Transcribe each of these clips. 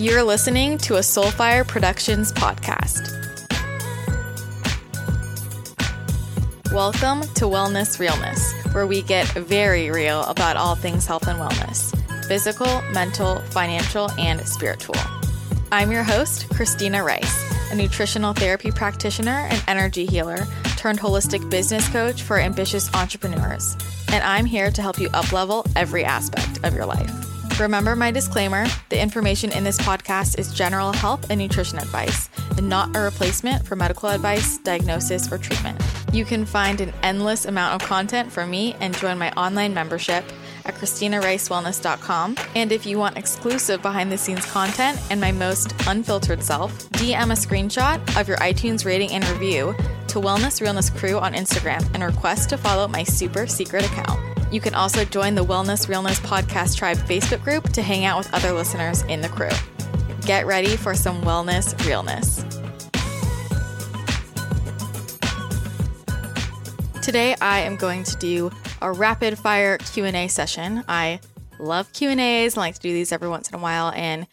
You're listening to a Soulfire Productions podcast. Welcome to Wellness Realness, where we get very real about all things health and wellness physical, mental, financial, and spiritual. I'm your host, Christina Rice, a nutritional therapy practitioner and energy healer turned holistic business coach for ambitious entrepreneurs. And I'm here to help you uplevel every aspect of your life. Remember my disclaimer the information in this podcast is general health and nutrition advice and not a replacement for medical advice, diagnosis, or treatment. You can find an endless amount of content from me and join my online membership at ChristinaRiceWellness.com. And if you want exclusive behind the scenes content and my most unfiltered self, DM a screenshot of your iTunes rating and review to Wellness Realness Crew on Instagram and request to follow my super secret account. You can also join the Wellness Realness Podcast Tribe Facebook group to hang out with other listeners in the crew. Get ready for some wellness realness. Today I am going to do a rapid fire Q&A session. I love Q&As, I like to do these every once in a while and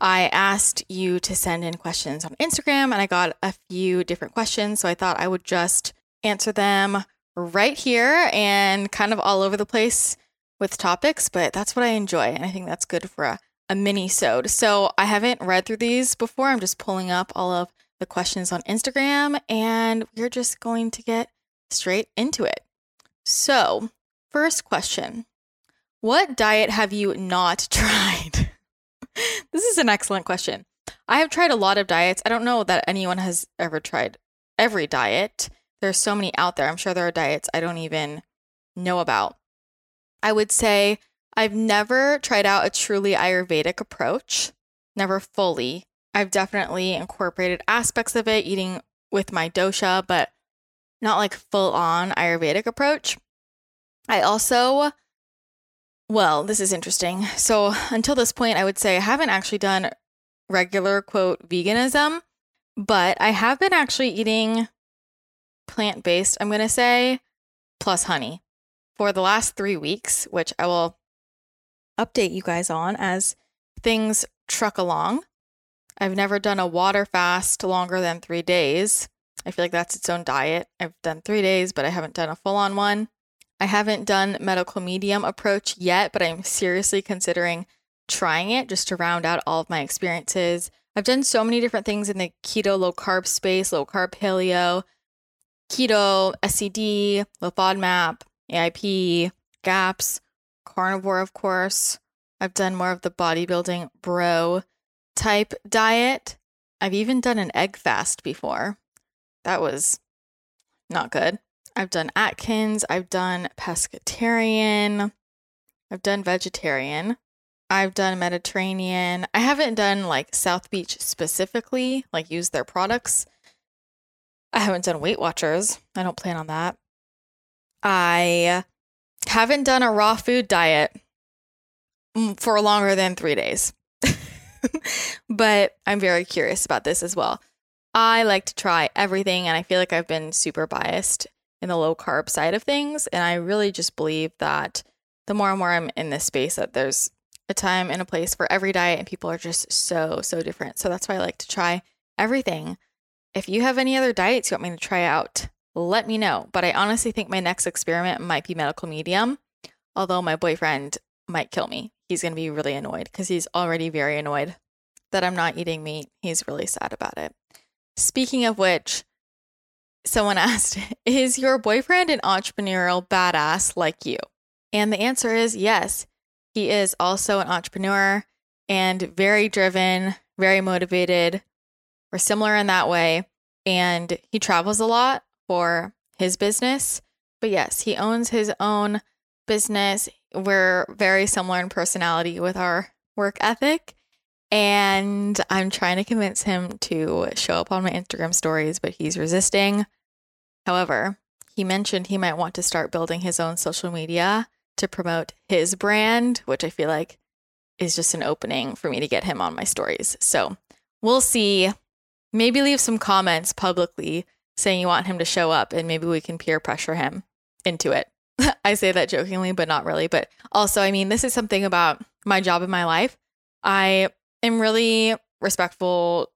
I asked you to send in questions on Instagram and I got a few different questions, so I thought I would just answer them right here and kind of all over the place with topics, but that's what I enjoy. And I think that's good for a, a mini sode. So I haven't read through these before. I'm just pulling up all of the questions on Instagram and we're just going to get straight into it. So, first question What diet have you not tried? this is an excellent question. I have tried a lot of diets. I don't know that anyone has ever tried every diet. There's so many out there. I'm sure there are diets I don't even know about. I would say I've never tried out a truly Ayurvedic approach, never fully. I've definitely incorporated aspects of it, eating with my dosha, but not like full on Ayurvedic approach. I also, well, this is interesting. So until this point, I would say I haven't actually done regular quote veganism, but I have been actually eating plant based, I'm going to say, plus honey for the last three weeks, which I will update you guys on as things truck along. I've never done a water fast longer than three days. I feel like that's its own diet. I've done three days, but I haven't done a full on one. I haven't done medical medium approach yet, but I'm seriously considering trying it just to round out all of my experiences. I've done so many different things in the keto low carb space, low carb paleo, keto, SCD, low FODMAP, AIP, GAPS, carnivore, of course. I've done more of the bodybuilding bro type diet. I've even done an egg fast before. That was not good. I've done Atkins, I've done pescatarian, I've done vegetarian, I've done Mediterranean. I haven't done like South Beach specifically, like use their products. I haven't done Weight Watchers. I don't plan on that. I haven't done a raw food diet mm, for longer than three days. but I'm very curious about this as well. I like to try everything, and I feel like I've been super biased in the low carb side of things. And I really just believe that the more and more I'm in this space, that there's a time and a place for every diet, and people are just so, so different. So that's why I like to try everything. If you have any other diets you want me to try out, let me know. But I honestly think my next experiment might be medical medium, although my boyfriend might kill me. He's going to be really annoyed because he's already very annoyed that I'm not eating meat. He's really sad about it. Speaking of which, someone asked, Is your boyfriend an entrepreneurial badass like you? And the answer is yes. He is also an entrepreneur and very driven, very motivated. We're similar in that way. And he travels a lot for his business. But yes, he owns his own business. We're very similar in personality with our work ethic. And I'm trying to convince him to show up on my Instagram stories, but he's resisting. However, he mentioned he might want to start building his own social media to promote his brand, which I feel like is just an opening for me to get him on my stories. So we'll see. Maybe leave some comments publicly saying you want him to show up and maybe we can peer pressure him into it. I say that jokingly, but not really. But also, I mean, this is something about my job in my life. I am really respectful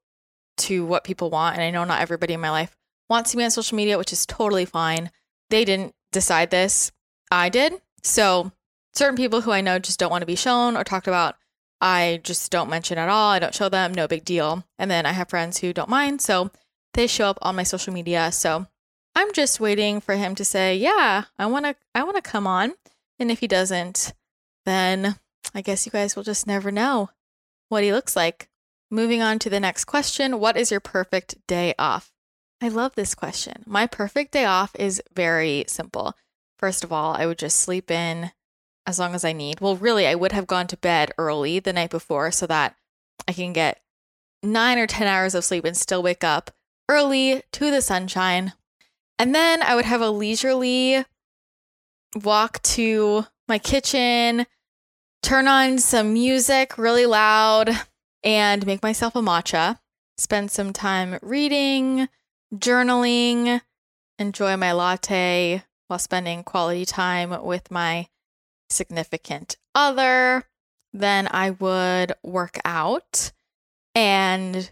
to what people want. And I know not everybody in my life wants to be on social media, which is totally fine. They didn't decide this, I did. So, certain people who I know just don't want to be shown or talked about, I just don't mention at all. I don't show them, no big deal. And then I have friends who don't mind. So, they show up on my social media. So, I'm just waiting for him to say, "Yeah, I want to I want to come on." And if he doesn't, then I guess you guys will just never know what he looks like. Moving on to the next question, what is your perfect day off? I love this question. My perfect day off is very simple. First of all, I would just sleep in as long as I need. Well, really, I would have gone to bed early the night before so that I can get 9 or 10 hours of sleep and still wake up early to the sunshine and then I would have a leisurely walk to my kitchen, turn on some music really loud, and make myself a matcha. Spend some time reading, journaling, enjoy my latte while spending quality time with my significant other. Then I would work out and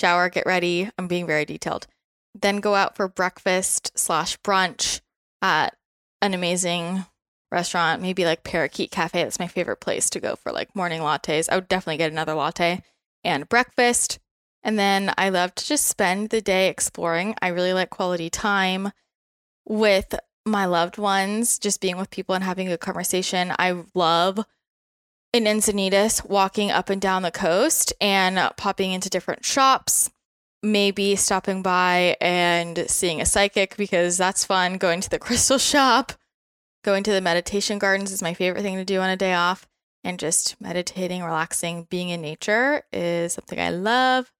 shower, get ready. I'm being very detailed then go out for breakfast slash brunch at an amazing restaurant, maybe like Parakeet Cafe. That's my favorite place to go for like morning lattes. I would definitely get another latte and breakfast. And then I love to just spend the day exploring. I really like quality time with my loved ones, just being with people and having a conversation. I love in Encinitas walking up and down the coast and popping into different shops maybe stopping by and seeing a psychic because that's fun. Going to the crystal shop, going to the meditation gardens is my favorite thing to do on a day off. And just meditating, relaxing, being in nature is something I love.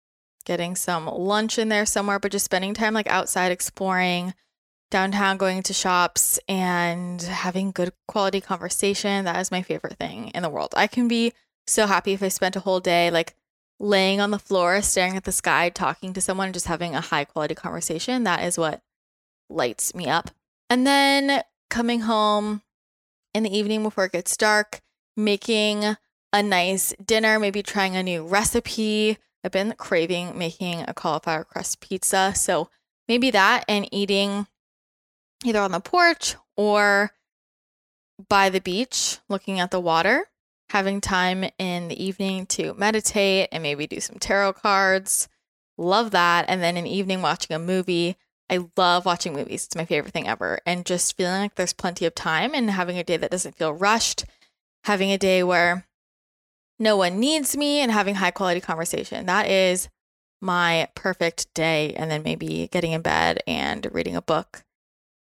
Getting some lunch in there somewhere, but just spending time like outside exploring, downtown, going to shops, and having good quality conversation. That is my favorite thing in the world. I can be so happy if I spent a whole day like laying on the floor, staring at the sky, talking to someone, just having a high quality conversation. That is what lights me up. And then coming home in the evening before it gets dark, making a nice dinner, maybe trying a new recipe. I've been craving making a cauliflower crust pizza. So maybe that and eating either on the porch or by the beach, looking at the water having time in the evening to meditate and maybe do some tarot cards. Love that. And then in the evening, watching a movie. I love watching movies. It's my favorite thing ever. And just feeling like there's plenty of time and having a day that doesn't feel rushed, having a day where no one needs me and having high quality conversation. That is my perfect day. And then maybe getting in bed and reading a book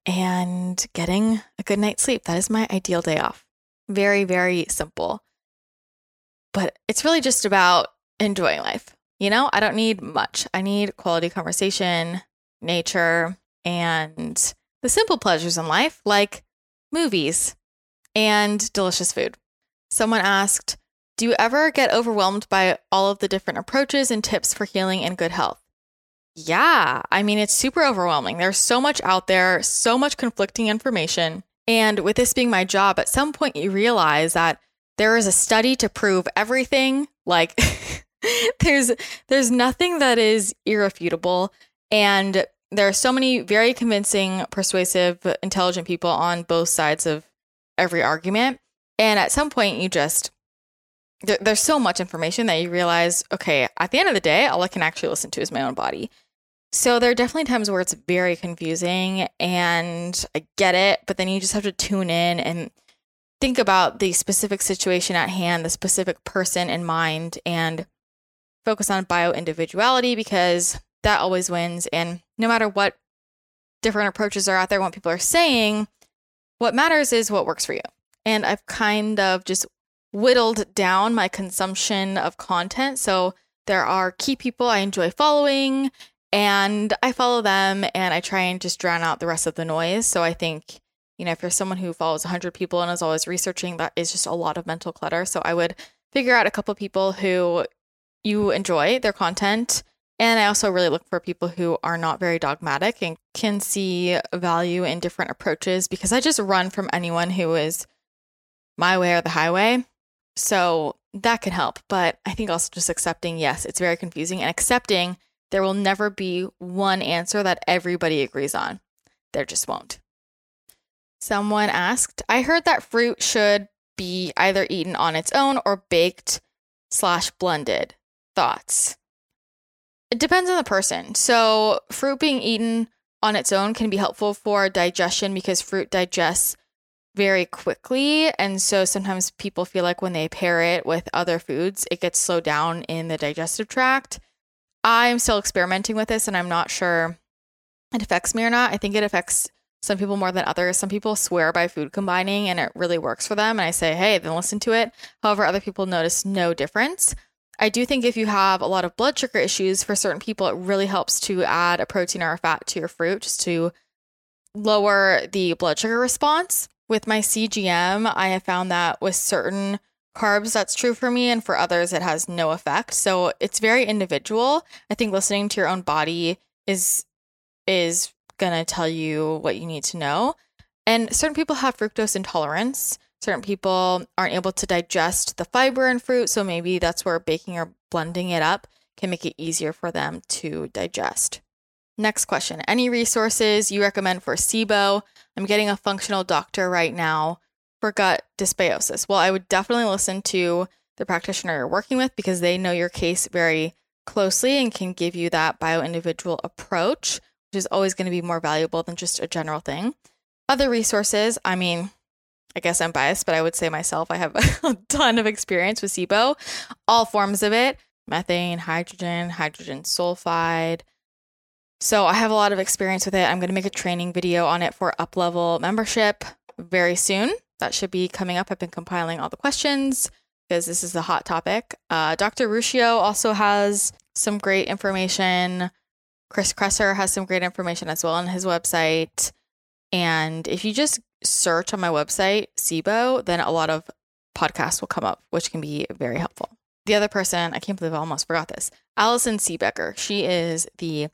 and getting a good night's sleep. That is my ideal day off. Very, very simple but it's really just about enjoying life. You know, I don't need much. I need quality conversation, nature, and the simple pleasures in life like movies and delicious food. Someone asked, Do you ever get overwhelmed by all of the different approaches and tips for healing and good health? Yeah, I mean, it's super overwhelming. There's so much out there, so much conflicting information. And with this being my job, at some point you realize that there is a study to prove everything. Like there's there's nothing that is irrefutable and there are so many very convincing, persuasive, intelligent people on both sides of every argument. And at some point you just there, there's so much information that you realize, okay, at the end of the day, all I can actually listen to is my own body. So there are definitely times where it's very confusing and I get it, but then you just have to tune in and think about the specific situation at hand, the specific person in mind, and focus on bio individuality because that always wins. And no matter what different approaches are out there, what people are saying, what matters is what works for you. And I've kind of just whittled down my consumption of content. So there are key people I enjoy following, and I follow them and I try and just drown out the rest of the noise. So I think you know, if you're someone who follows 100 people and is always researching, that is just a lot of mental clutter. So I would figure out a couple people who you enjoy their content. And I also really look for people who are not very dogmatic and can see value in different approaches because I just run from anyone who is my way or the highway. So that can help. But I think also just accepting, yes, it's very confusing and accepting there will never be one answer that everybody agrees on. There just won't. Someone asked, I heard that fruit should be either eaten on its own or baked slash blended. Thoughts? It depends on the person. So, fruit being eaten on its own can be helpful for digestion because fruit digests very quickly. And so sometimes people feel like when they pair it with other foods, it gets slowed down in the digestive tract. I'm still experimenting with this and I'm not sure it affects me or not. I think it affects some people more than others. Some people swear by food combining and it really works for them. And I say, hey, then listen to it. However, other people notice no difference. I do think if you have a lot of blood sugar issues for certain people, it really helps to add a protein or a fat to your fruit just to lower the blood sugar response. With my CGM, I have found that with certain carbs, that's true for me, and for others, it has no effect. So it's very individual. I think listening to your own body is is gonna tell you what you need to know. And certain people have fructose intolerance. Certain people aren't able to digest the fiber in fruit, so maybe that's where baking or blending it up can make it easier for them to digest. Next question Any resources you recommend for SIBO? I'm getting a functional doctor right now for gut dysbiosis. Well, I would definitely listen to the practitioner you're working with because they know your case very closely and can give you that bio individual approach, which is always going to be more valuable than just a general thing. Other resources, I mean, I guess I'm biased, but I would say myself, I have a ton of experience with SIBO, all forms of it methane, hydrogen, hydrogen sulfide. So I have a lot of experience with it. I'm going to make a training video on it for Uplevel membership very soon. That should be coming up. I've been compiling all the questions because this is a hot topic. Uh, Dr. Ruscio also has some great information. Chris Kresser has some great information as well on his website. And if you just search on my website, SIBO, then a lot of podcasts will come up, which can be very helpful. The other person, I can't believe I almost forgot this, Allison Siebecker. She is the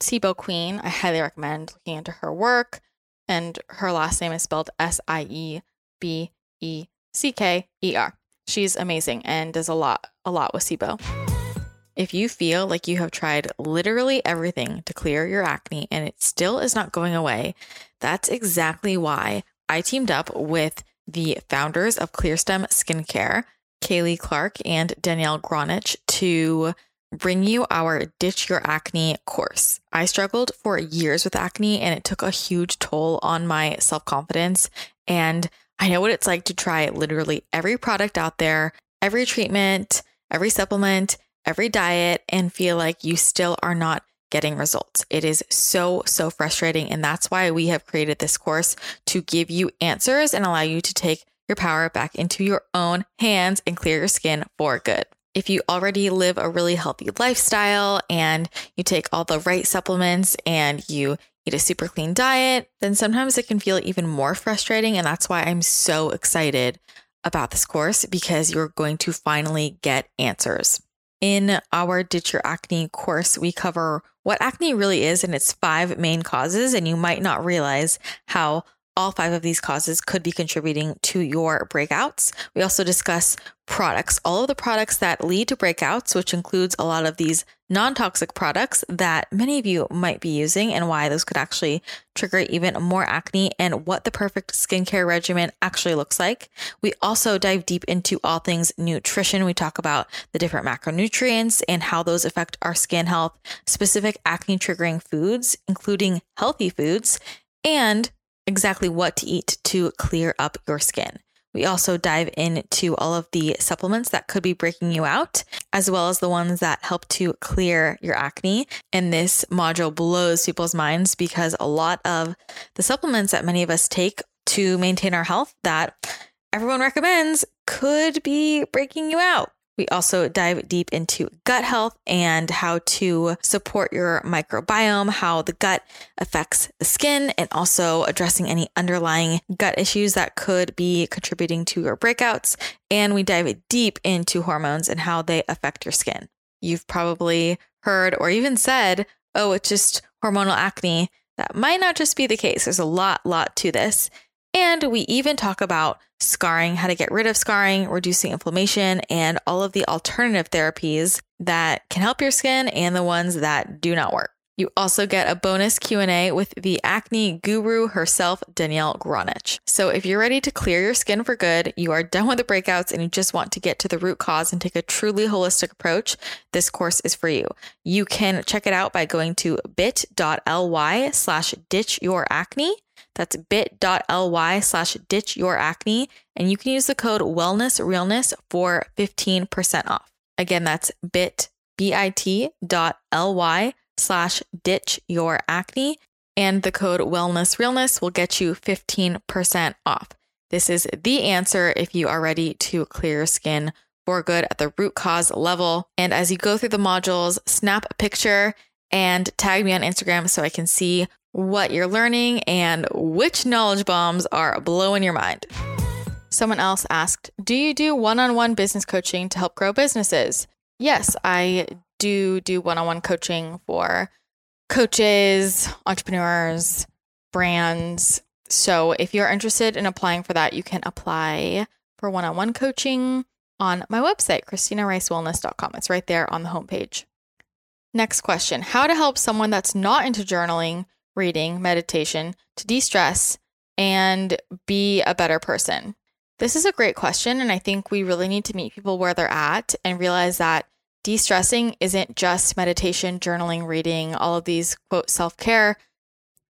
SIBO queen. I highly recommend looking into her work. And her last name is spelled S I E B E C K E R. She's amazing and does a lot, a lot with SIBO. If you feel like you have tried literally everything to clear your acne and it still is not going away, that's exactly why I teamed up with the founders of ClearStem Skincare, Kaylee Clark and Danielle Gronich, to bring you our Ditch Your Acne course. I struggled for years with acne and it took a huge toll on my self confidence. And I know what it's like to try literally every product out there, every treatment, every supplement, every diet and feel like you still are not getting results. It is so, so frustrating. And that's why we have created this course to give you answers and allow you to take your power back into your own hands and clear your skin for good. If you already live a really healthy lifestyle and you take all the right supplements and you eat a super clean diet, then sometimes it can feel even more frustrating. And that's why I'm so excited about this course because you're going to finally get answers. In our Ditch Your Acne course, we cover what acne really is and its five main causes. And you might not realize how all five of these causes could be contributing to your breakouts. We also discuss products, all of the products that lead to breakouts, which includes a lot of these non toxic products that many of you might be using, and why those could actually trigger even more acne, and what the perfect skincare regimen actually looks like. We also dive deep into all things nutrition. We talk about the different macronutrients and how those affect our skin health, specific acne triggering foods, including healthy foods, and exactly what to eat to clear up your skin. We also dive into all of the supplements that could be breaking you out, as well as the ones that help to clear your acne. And this module blows people's minds because a lot of the supplements that many of us take to maintain our health that everyone recommends could be breaking you out. We also dive deep into gut health and how to support your microbiome, how the gut affects the skin, and also addressing any underlying gut issues that could be contributing to your breakouts. And we dive deep into hormones and how they affect your skin. You've probably heard or even said, oh, it's just hormonal acne. That might not just be the case. There's a lot, lot to this. And we even talk about scarring, how to get rid of scarring, reducing inflammation, and all of the alternative therapies that can help your skin and the ones that do not work. You also get a bonus Q&A with the acne guru herself, Danielle Gronich. So if you're ready to clear your skin for good, you are done with the breakouts and you just want to get to the root cause and take a truly holistic approach, this course is for you. You can check it out by going to bit.ly slash ditch your acne. That's bit.ly slash ditch your acne. And you can use the code wellness realness for 15% off. Again, that's bit, B-I-T slash ditch your acne. And the code wellness realness will get you 15% off. This is the answer if you are ready to clear your skin for good at the root cause level. And as you go through the modules, snap a picture and tag me on Instagram so I can see what you're learning and which knowledge bombs are blowing your mind. Someone else asked, Do you do one on one business coaching to help grow businesses? Yes, I do do one on one coaching for coaches, entrepreneurs, brands. So if you're interested in applying for that, you can apply for one on one coaching on my website, ChristinaRiceWellness.com. It's right there on the homepage. Next question How to help someone that's not into journaling, reading, meditation to de stress and be a better person? This is a great question. And I think we really need to meet people where they're at and realize that de stressing isn't just meditation, journaling, reading, all of these quote self care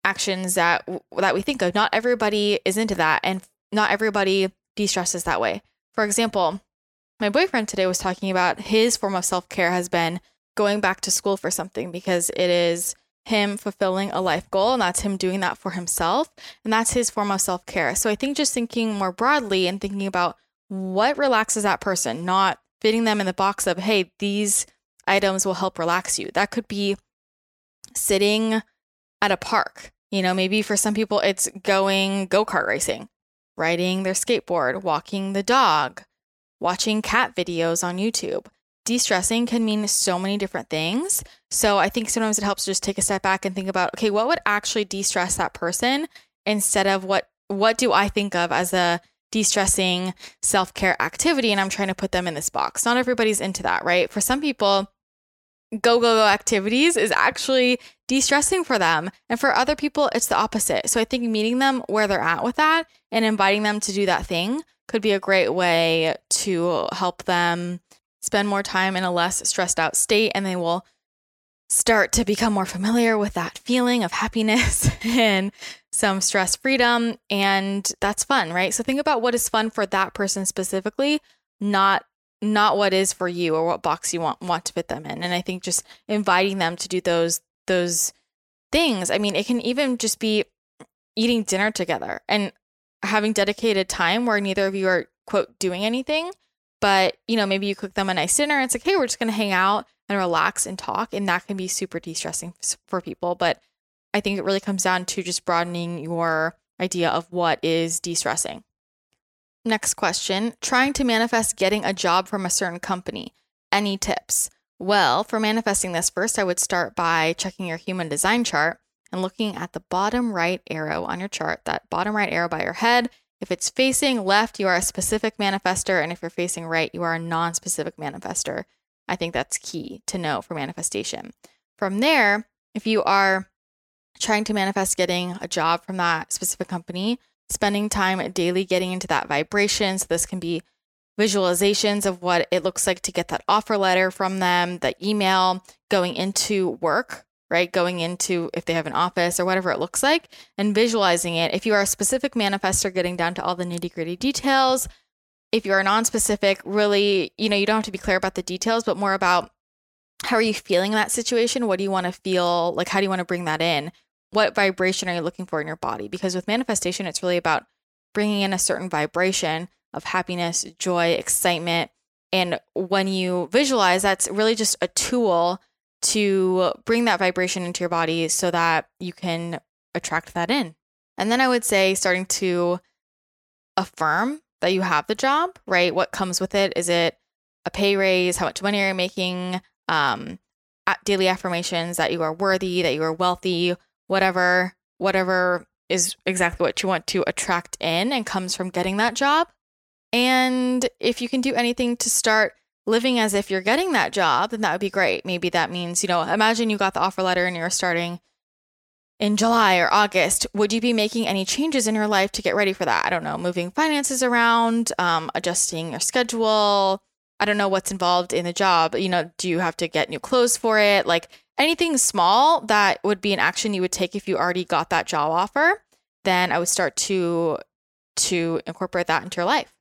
actions that that we think of. Not everybody is into that, and not everybody de stresses that way. For example, my boyfriend today was talking about his form of self care has been going back to school for something because it is him fulfilling a life goal and that's him doing that for himself and that's his form of self-care. So I think just thinking more broadly and thinking about what relaxes that person, not fitting them in the box of, hey, these items will help relax you. That could be sitting at a park. You know, maybe for some people, it's going go kart racing, riding their skateboard, walking the dog, watching cat videos on YouTube. De stressing can mean so many different things. So I think sometimes it helps to just take a step back and think about, okay, what would actually de stress that person instead of what what do I think of as a de stressing self care activity. And I'm trying to put them in this box. Not everybody's into that, right? For some people, go, go, go activities is actually de stressing for them. And for other people, it's the opposite. So I think meeting them where they're at with that and inviting them to do that thing could be a great way to help them spend more time in a less stressed out state and they will start to become more familiar with that feeling of happiness and some stress freedom. And that's fun, right? So think about what is fun for that person specifically, not not what is for you or what box you want want to fit them in. And I think just inviting them to do those those things. I mean, it can even just be eating dinner together and having dedicated time where neither of you are quote doing anything, but you know, maybe you cook them a nice dinner. It's like, hey, we're just gonna hang out and relax and talk. And that can be super de stressing for people. But I think it really comes down to just broadening your idea of what is de stressing. Next question trying to manifest getting a job from a certain company. Any tips? Well, for manifesting this, first I would start by checking your human design chart and looking at the bottom right arrow on your chart, that bottom right arrow by your head. If it's facing left, you are a specific manifester. And if you're facing right, you are a non specific manifester. I think that's key to know for manifestation. From there, if you are trying to manifest getting a job from that specific company, spending time daily getting into that vibration. So, this can be visualizations of what it looks like to get that offer letter from them, the email, going into work, right? Going into if they have an office or whatever it looks like, and visualizing it. If you are a specific manifester, getting down to all the nitty gritty details, if you're non-specific, really, you know, you don't have to be clear about the details, but more about how are you feeling in that situation? What do you want to feel? Like, how do you want to bring that in? What vibration are you looking for in your body? Because with manifestation, it's really about bringing in a certain vibration of happiness, joy, excitement. And when you visualize, that's really just a tool to bring that vibration into your body so that you can attract that in. And then I would say starting to affirm that you have the job, right? What comes with it? Is it a pay raise? How much money are you making? Um, daily affirmations that you are worthy, that you are wealthy, whatever, whatever is exactly what you want to attract in and comes from getting that job. And if you can do anything to start living as if you're getting that job, then that would be great. Maybe that means, you know, imagine you got the offer letter and you're starting in July or August. Would you be making any changes in your life to get ready for that? I don't know, moving finances around, um, adjusting your schedule. I don't know what's involved in the job. You know, do you have to get new clothes for it? Like anything small that would be an action you would take if you already got that job offer, then I would start to to incorporate that into your life.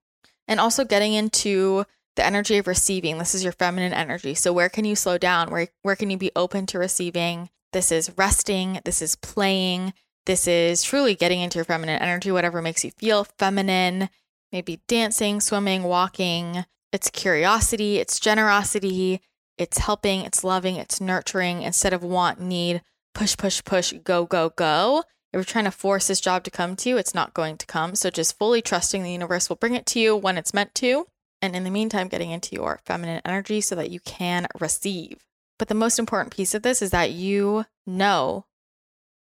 And also getting into the energy of receiving. This is your feminine energy. So where can you slow down? Where where can you be open to receiving? This is resting, this is playing, this is truly getting into your feminine energy, whatever makes you feel feminine, maybe dancing, swimming, walking. It's curiosity, it's generosity, it's helping, it's loving, it's nurturing instead of want, need, push, push, push, go, go, go. If you're trying to force this job to come to you, it's not going to come. So just fully trusting the universe will bring it to you when it's meant to. And in the meantime, getting into your feminine energy so that you can receive. But the most important piece of this is that you know,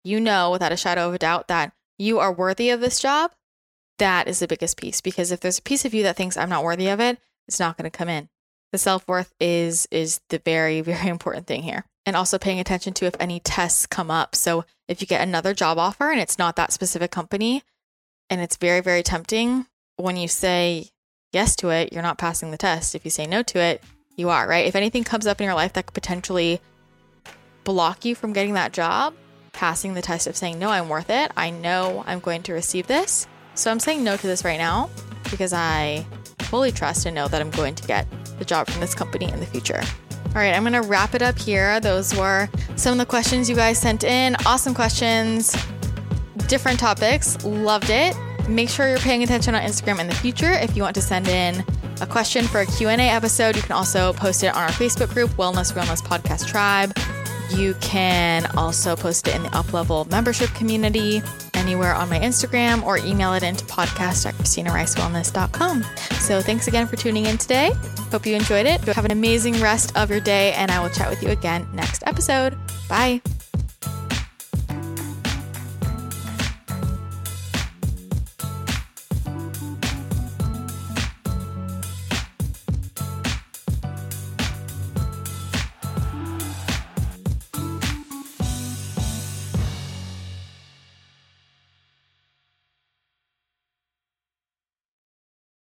you know without a shadow of a doubt that you are worthy of this job. That is the biggest piece because if there's a piece of you that thinks I'm not worthy of it, it's not going to come in. The self-worth is is the very very important thing here. And also paying attention to if any tests come up. So if you get another job offer and it's not that specific company and it's very very tempting when you say yes to it, you're not passing the test. If you say no to it, you are, right? If anything comes up in your life that could potentially block you from getting that job, passing the test of saying, no, I'm worth it. I know I'm going to receive this. So I'm saying no to this right now because I fully trust and know that I'm going to get the job from this company in the future. All right, I'm going to wrap it up here. Those were some of the questions you guys sent in. Awesome questions, different topics. Loved it. Make sure you're paying attention on Instagram in the future. If you want to send in a question for a Q&A episode, you can also post it on our Facebook group, Wellness Wellness Podcast Tribe. You can also post it in the Uplevel membership community anywhere on my Instagram or email it into podcast at christinaricewellness.com. So thanks again for tuning in today. Hope you enjoyed it. Have an amazing rest of your day, and I will chat with you again next episode. Bye.